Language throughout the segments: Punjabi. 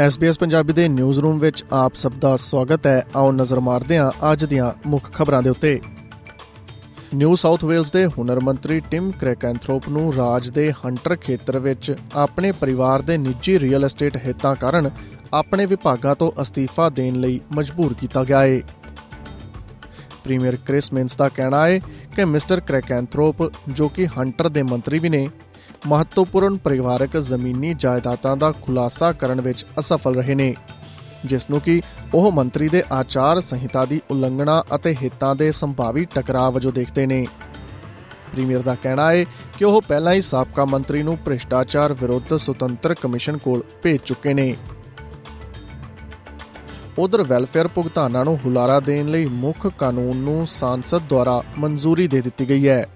SBS ਪੰਜਾਬੀ ਦੇ ਨਿਊਜ਼ ਰੂਮ ਵਿੱਚ ਆਪ ਸਭ ਦਾ ਸਵਾਗਤ ਹੈ। ਆਓ ਨਜ਼ਰ ਮਾਰਦੇ ਹਾਂ ਅੱਜ ਦੀਆਂ ਮੁੱਖ ਖਬਰਾਂ ਦੇ ਉੱਤੇ। ਨਿਊ ਸਾਊਥ ਵੇਲਜ਼ ਦੇ ਹੁਨਰ ਮੰਤਰੀ ਟਿਮ ਕ੍ਰੈਕੈਂਥਰੋਪ ਨੂੰ ਰਾਜ ਦੇ ਹੰਟਰ ਖੇਤਰ ਵਿੱਚ ਆਪਣੇ ਪਰਿਵਾਰ ਦੇ ਨਿੱਜੀ ਰੀਅਲ ਐਸਟੇਟ ਹਿੱਤਾਂ ਕਾਰਨ ਆਪਣੇ ਵਿਭਾਗਾਂ ਤੋਂ ਅਸਤੀਫਾ ਦੇਣ ਲਈ ਮਜਬੂਰ ਕੀਤਾ ਗਿਆ ਹੈ ਪ੍ਰੀਮੀਅਰ ਕ੍ਰਿਸ ਮਿੰਸ ਦਾ ਕਹਿਣਾ ਹੈ ਕਿ ਮਿਸਟਰ ਕ੍ਰੈਕੈਂਥਰੋਪ ਜੋ ਕਿ ਹੰਟਰ ਦੇ ਮੰਤਰੀ ਵੀ ਨੇ ਮਹੱਤਵਪੂਰਨ ਪਰਿਵਾਰਕ ਜ਼ਮੀਨੀ ਜਾਇਦਾਦਾਂ ਦਾ ਖੁਲਾਸਾ ਕਰਨ ਵਿੱਚ ਅਸਫਲ ਰਹੇ ਨੇ ਜਿਸ ਨੂੰ ਕਿ ਉਹ ਮੰਤਰੀ ਦੇ ਆਚਾਰ ਸੰਹਿਤਾ ਦੀ ਉਲੰਘਣਾ ਅਤੇ ਹਿੱਤਾਂ ਦੇ ਸੰਭਾਵੀ ਟਕਰਾਅ ਵਜੋਂ ਦੇਖਦੇ ਨੇ। ਪ੍ਰੀਮੀਅਰ ਦਾ ਕਹਿਣਾ ਹੈ ਕਿ ਉਹ ਪਹਿਲਾਂ ਹੀ ਸਾਬਕਾ ਮੰਤਰੀ ਨੂੰ ਭ੍ਰਿਸ਼ਟਾਚਾਰ ਵਿਰੁੱਧ ਸੁਤੰਤਰ ਕਮਿਸ਼ਨ ਕੋਲ ਭੇਜ ਚੁੱਕੇ ਨੇ। ਉਧਰ ਵੈਲਫੇਅਰ ਭੁਗਤਾਨਾਂ ਨੂੰ ਹੁਲਾਰਾ ਦੇਣ ਲਈ ਮੁੱਖ ਕਾਨੂੰਨ ਨੂੰ ਸੰਸਦ ਦੁਆਰਾ ਮਨਜ਼ੂਰੀ ਦੇ ਦਿੱਤੀ ਗਈ ਹੈ।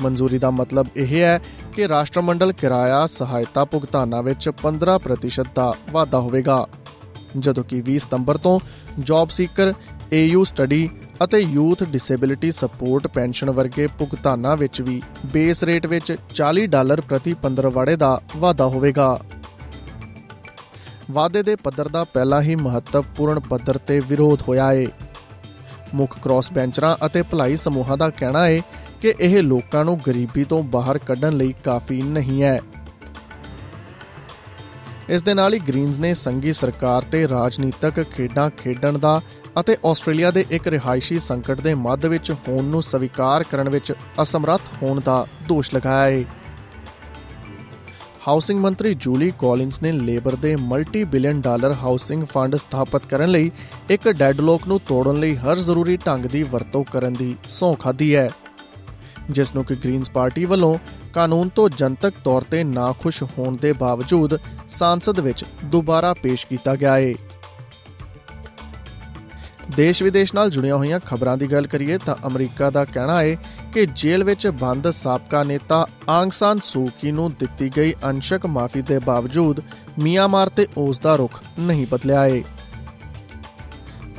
ਮਨਜ਼ੂਰੀ ਦਾ ਮਤਲਬ ਇਹ ਹੈ ਕਿ ਰਾਸ਼ਟਰਮੰਡਲ ਕਿਰਾਇਆ ਸਹਾਇਤਾ ਭੁਗਤਾਨਾਂ ਵਿੱਚ 15% ਦਾ ਵਾਧਾ ਹੋਵੇਗਾ। ਜਦੋਂ ਕਿ 20 ਸਤੰਬਰ ਤੋਂ ਜੌਬ ਸੀਕਰ AU ਸਟੱਡੀ ਅਤੇ ਯੂਥ ਡਿਸੇਬਿਲਿਟੀ ਸਪੋਰਟ ਪੈਨਸ਼ਨ ਵਰਗੇ ਭੁਗਤਾਨਾਂ ਵਿੱਚ ਵੀ ਬੇਸ ਰੇਟ ਵਿੱਚ 40 ਡਾਲਰ ਪ੍ਰਤੀ ਪੰਦਰਵਾੜੇ ਦਾ ਵਾਧਾ ਹੋਵੇਗਾ। ਵਾਅਦੇ ਦੇ ਪੱਧਰ ਦਾ ਪਹਿਲਾ ਹੀ ਮਹੱਤਵਪੂਰਨ ਪੱਧਰ ਤੇ ਵਿਰੋਧ ਹੋਇਆ ਹੈ ਮੁੱਖ ਕ੍ਰਾਸ ਬੈਂਚਰਾਂ ਅਤੇ ਭਲਾਈ ਸਮੂਹਾਂ ਦਾ ਕਹਿਣਾ ਹੈ ਕਿ ਇਹ ਲੋਕਾਂ ਨੂੰ ਗਰੀਬੀ ਤੋਂ ਬਾਹਰ ਕੱਢਣ ਲਈ ਕਾਫੀ ਨਹੀਂ ਹੈ। ਇਸ ਦੇ ਨਾਲ ਹੀ ਗ੍ਰੀਨਜ਼ ਨੇ ਸੰਘੀ ਸਰਕਾਰ ਤੇ ਰਾਜਨੀਤਿਕ ਖੇਡਾਂ ਖੇਡਣ ਦਾ ਅਤੇ ਆਸਟ੍ਰੇਲੀਆ ਦੇ ਇੱਕ ਰਿਹਾਇਸ਼ੀ ਸੰਕਟ ਦੇ ਮੱਧ ਵਿੱਚ ਹੋਣ ਨੂੰ ਸਵੀਕਾਰ ਕਰਨ ਵਿੱਚ ਅਸਮਰੱਥ ਹੋਣ ਦਾ ਦੋਸ਼ ਲਗਾਇਆ ਹੈ ਹਾਊਸਿੰਗ ਮੰਤਰੀ ਜੂਲੀ ਕੋਲਿੰਸ ਨੇ ਲੇਬਰ ਦੇ multi billion dollar housing fund ਸਥਾਪਿਤ ਕਰਨ ਲਈ ਇੱਕ ਡੈਡਲੋਕ ਨੂੰ ਤੋੜਨ ਲਈ ਹਰ ਜ਼ਰੂਰੀ ਢੰਗ ਦੀ ਵਰਤੋਂ ਕਰਨ ਦੀ ਸੌਂ ਖਾਦੀ ਹੈ। ਜਿਸ ਨੂੰ ਕਿ ਗ੍ਰੀਨਸ ਪਾਰਟੀ ਵੱਲੋਂ ਕਾਨੂੰਨ ਤੋਂ ਜਨਤਕ ਤੌਰ ਤੇ ਨਾਖੁਸ਼ ਹੋਣ ਦੇ ਬਾਵਜੂਦ ਸੰਸਦ ਵਿੱਚ ਦੁਬਾਰਾ ਪੇਸ਼ ਕੀਤਾ ਗਿਆ ਹੈ ਦੇਸ਼ ਵਿਦੇਸ਼ ਨਾਲ ਜੁੜੀਆਂ ਹੋਈਆਂ ਖਬਰਾਂ ਦੀ ਗੱਲ ਕਰੀਏ ਤਾਂ ਅਮਰੀਕਾ ਦਾ ਕਹਿਣਾ ਹੈ ਕਿ ਜੇਲ੍ਹ ਵਿੱਚ ਬੰਦ ਸਾਬਕਾ ਨੇਤਾ ਆਂਗ ਸਾਨ ਸੂਕੀ ਨੂੰ ਦਿੱਤੀ ਗਈ ਅੰਸ਼ਕ ਮਾਫੀ ਦੇ ਬਾਵਜੂਦ ਮਿਆਂਮਾਰ ਤੇ ਉਸ ਦਾ ਰੁਖ ਨਹੀਂ ਬਦਲਿਆ ਹੈ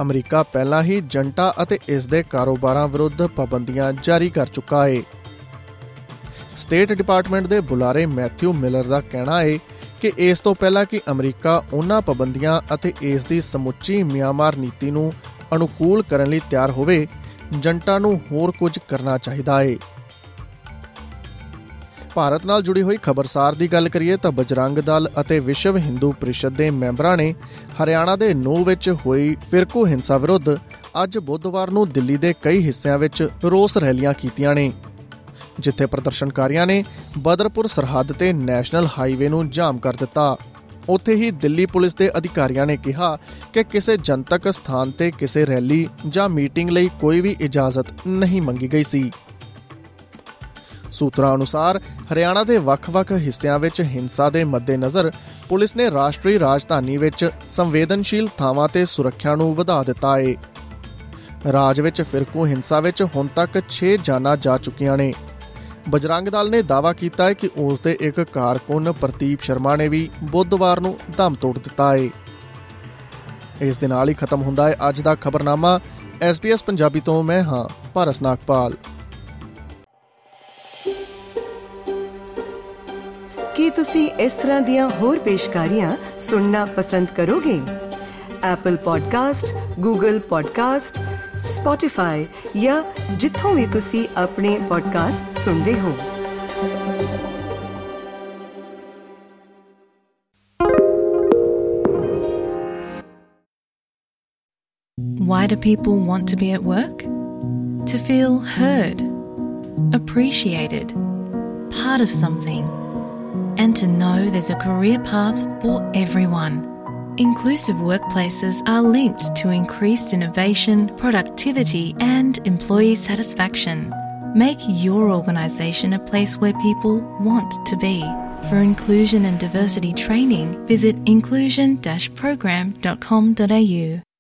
ਅਮਰੀਕਾ ਪਹਿਲਾਂ ਹੀ ਜੰਟਾ ਅਤੇ ਇਸ ਦੇ ਕਾਰੋਬਾਰਾਂ ਵਿਰੁੱਧ ਪਾਬੰਦੀਆਂ ਜਾਰੀ ਕਰ ਚੁੱਕਾ ਹੈ ਸਟੇਟ ਡਿਪਾਰਟਮੈਂਟ ਦੇ ਬੁਲਾਰੇ ਮੈਥਿਊ ਮਿਲਰ ਦਾ ਕਹਿਣਾ ਹੈ ਕਿ ਇਸ ਤੋਂ ਪਹਿਲਾਂ ਕਿ ਅਮਰੀਕਾ ਉਹਨਾਂ ਪਾਬੰਦੀਆਂ ਅਤੇ ਇਸ ਦੀ ਸਮੁੱਚੀ ਮਿਆਂਮਾਰ ਨੀਤੀ ਨੂੰ ਅਨੁਕੂਲ ਕਰਨ ਲਈ ਤਿਆਰ ਹੋਵੇ ਜੰਟਾ ਨੂੰ ਹੋਰ ਕੁਝ ਕਰਨਾ ਚਾਹੀਦਾ ਹੈ ਭਾਰਤ ਨਾਲ ਜੁੜੀ ਹੋਈ ਖਬਰਸਾਰ ਦੀ ਗੱਲ ਕਰੀਏ ਤਾਂ ਬਜਰੰਗ ਦਲ ਅਤੇ ਵਿਸ਼ਵ ਹਿੰਦੂ ਪ੍ਰੀਸ਼ਦ ਦੇ ਮੈਂਬਰਾਂ ਨੇ ਹਰਿਆਣਾ ਦੇ ਨੋ ਵਿੱਚ ਹੋਈ ਫਿਰਕੂ ਹਿੰਸਾ ਵਿਰੁੱਧ ਅੱਜ ਬੁੱਧਵਾਰ ਨੂੰ ਦਿੱਲੀ ਦੇ ਕਈ ਹਿੱਸਿਆਂ ਵਿੱਚ ਰੋਸ ਰੈਲੀਆਂ ਕੀਤੀਆਂ ਨੇ। ਜਿੱਥੇ ਪ੍ਰਦਰਸ਼ਨਕਾਰੀਆਂ ਨੇ ਬਦਰਪੁਰ ਸਰਹੱਦ ਤੇ ਨੈਸ਼ਨਲ ਹਾਈਵੇ ਨੂੰ ਜਾਮ ਕਰ ਦਿੱਤਾ। ਉੱਥੇ ਹੀ ਦਿੱਲੀ ਪੁਲਿਸ ਦੇ ਅਧਿਕਾਰੀਆਂ ਨੇ ਕਿਹਾ ਕਿ ਕਿਸੇ ਜਨਤਕ ਸਥਾਨ ਤੇ ਕਿਸੇ ਰੈਲੀ ਜਾਂ ਮੀਟਿੰਗ ਲਈ ਕੋਈ ਵੀ ਇਜਾਜ਼ਤ ਨਹੀਂ ਮੰਗੀ ਗਈ ਸੀ। ਸੂਤਰਾਂ ਅਨੁਸਾਰ, ਹਰਿਆਣਾ ਦੇ ਵੱਖ-ਵੱਖ ਹਿੱਸਿਆਂ ਵਿੱਚ ਹਿੰਸਾ ਦੇ ਮੱਦੇਨਜ਼ਰ ਪੁਲਿਸ ਨੇ ਰਾਸ਼ਟਰੀ ਰਾਜਧਾਨੀ ਵਿੱਚ ਸੰਵੇਦਨਸ਼ੀਲ ਥਾਵਾਂ ਤੇ ਸੁਰੱਖਿਆ ਨੂੰ ਵਧਾ ਦਿੱਤਾ ਹੈ ਰਾਜ ਵਿੱਚ ਫਿਰਕੂ ਹਿੰਸਾ ਵਿੱਚ ਹੁਣ ਤੱਕ 6 ਜਾਨਾਂ ਜਾ ਚੁੱਕੀਆਂ ਨੇ। ਬਜਰੰਗ ਦਲ ਨੇ ਦਾਅਵਾ ਕੀਤਾ ਹੈ ਕਿ ਉਸ ਦੇ ਇੱਕ ਕਾਰਕੁਨ ਪ੍ਰਦੀਪ ਸ਼ਰਮਾ ਨੇ ਵੀ ਬੁੱਧਵਾਰ ਨੂੰ ਦਮ ਤੋੜ ਦਿੱਤਾ ਹੈ। ਇਸ ਦੇ ਨਾਲ ਹੀ ਖਤਮ ਹੁੰਦਾ ਹੈ ਅੱਜ ਦਾ ਖਬਰਨਾਮਾ। SBS ਪੰਜਾਬੀ ਤੋਂ ਮੈਂ ਹਾਂ ਭਾਰਸ ਨਾਗਪਾਲ। ਕੀ ਤੁਸੀਂ ਇਸ ਤਰ੍ਹਾਂ ਦੀਆਂ ਹੋਰ ਪੇਸ਼ਕਾਰੀਆਂ ਸੁਣਨਾ ਪਸੰਦ ਕਰੋਗੇ? Apple Podcast, Google Podcast Spotify ਜਾਂ ਜਿੱਥੋਂ ਵੀ ਤੁਸੀਂ ਆਪਣੇ ਪੋਡਕਾਸਟ ਸੁਣਦੇ ਹੋ Why do people want to be at work? To feel heard, appreciated, part of something, and to know there's a career path for everyone. Inclusive workplaces are linked to increased innovation, productivity, and employee satisfaction. Make your organisation a place where people want to be. For inclusion and diversity training, visit inclusion-program.com.au.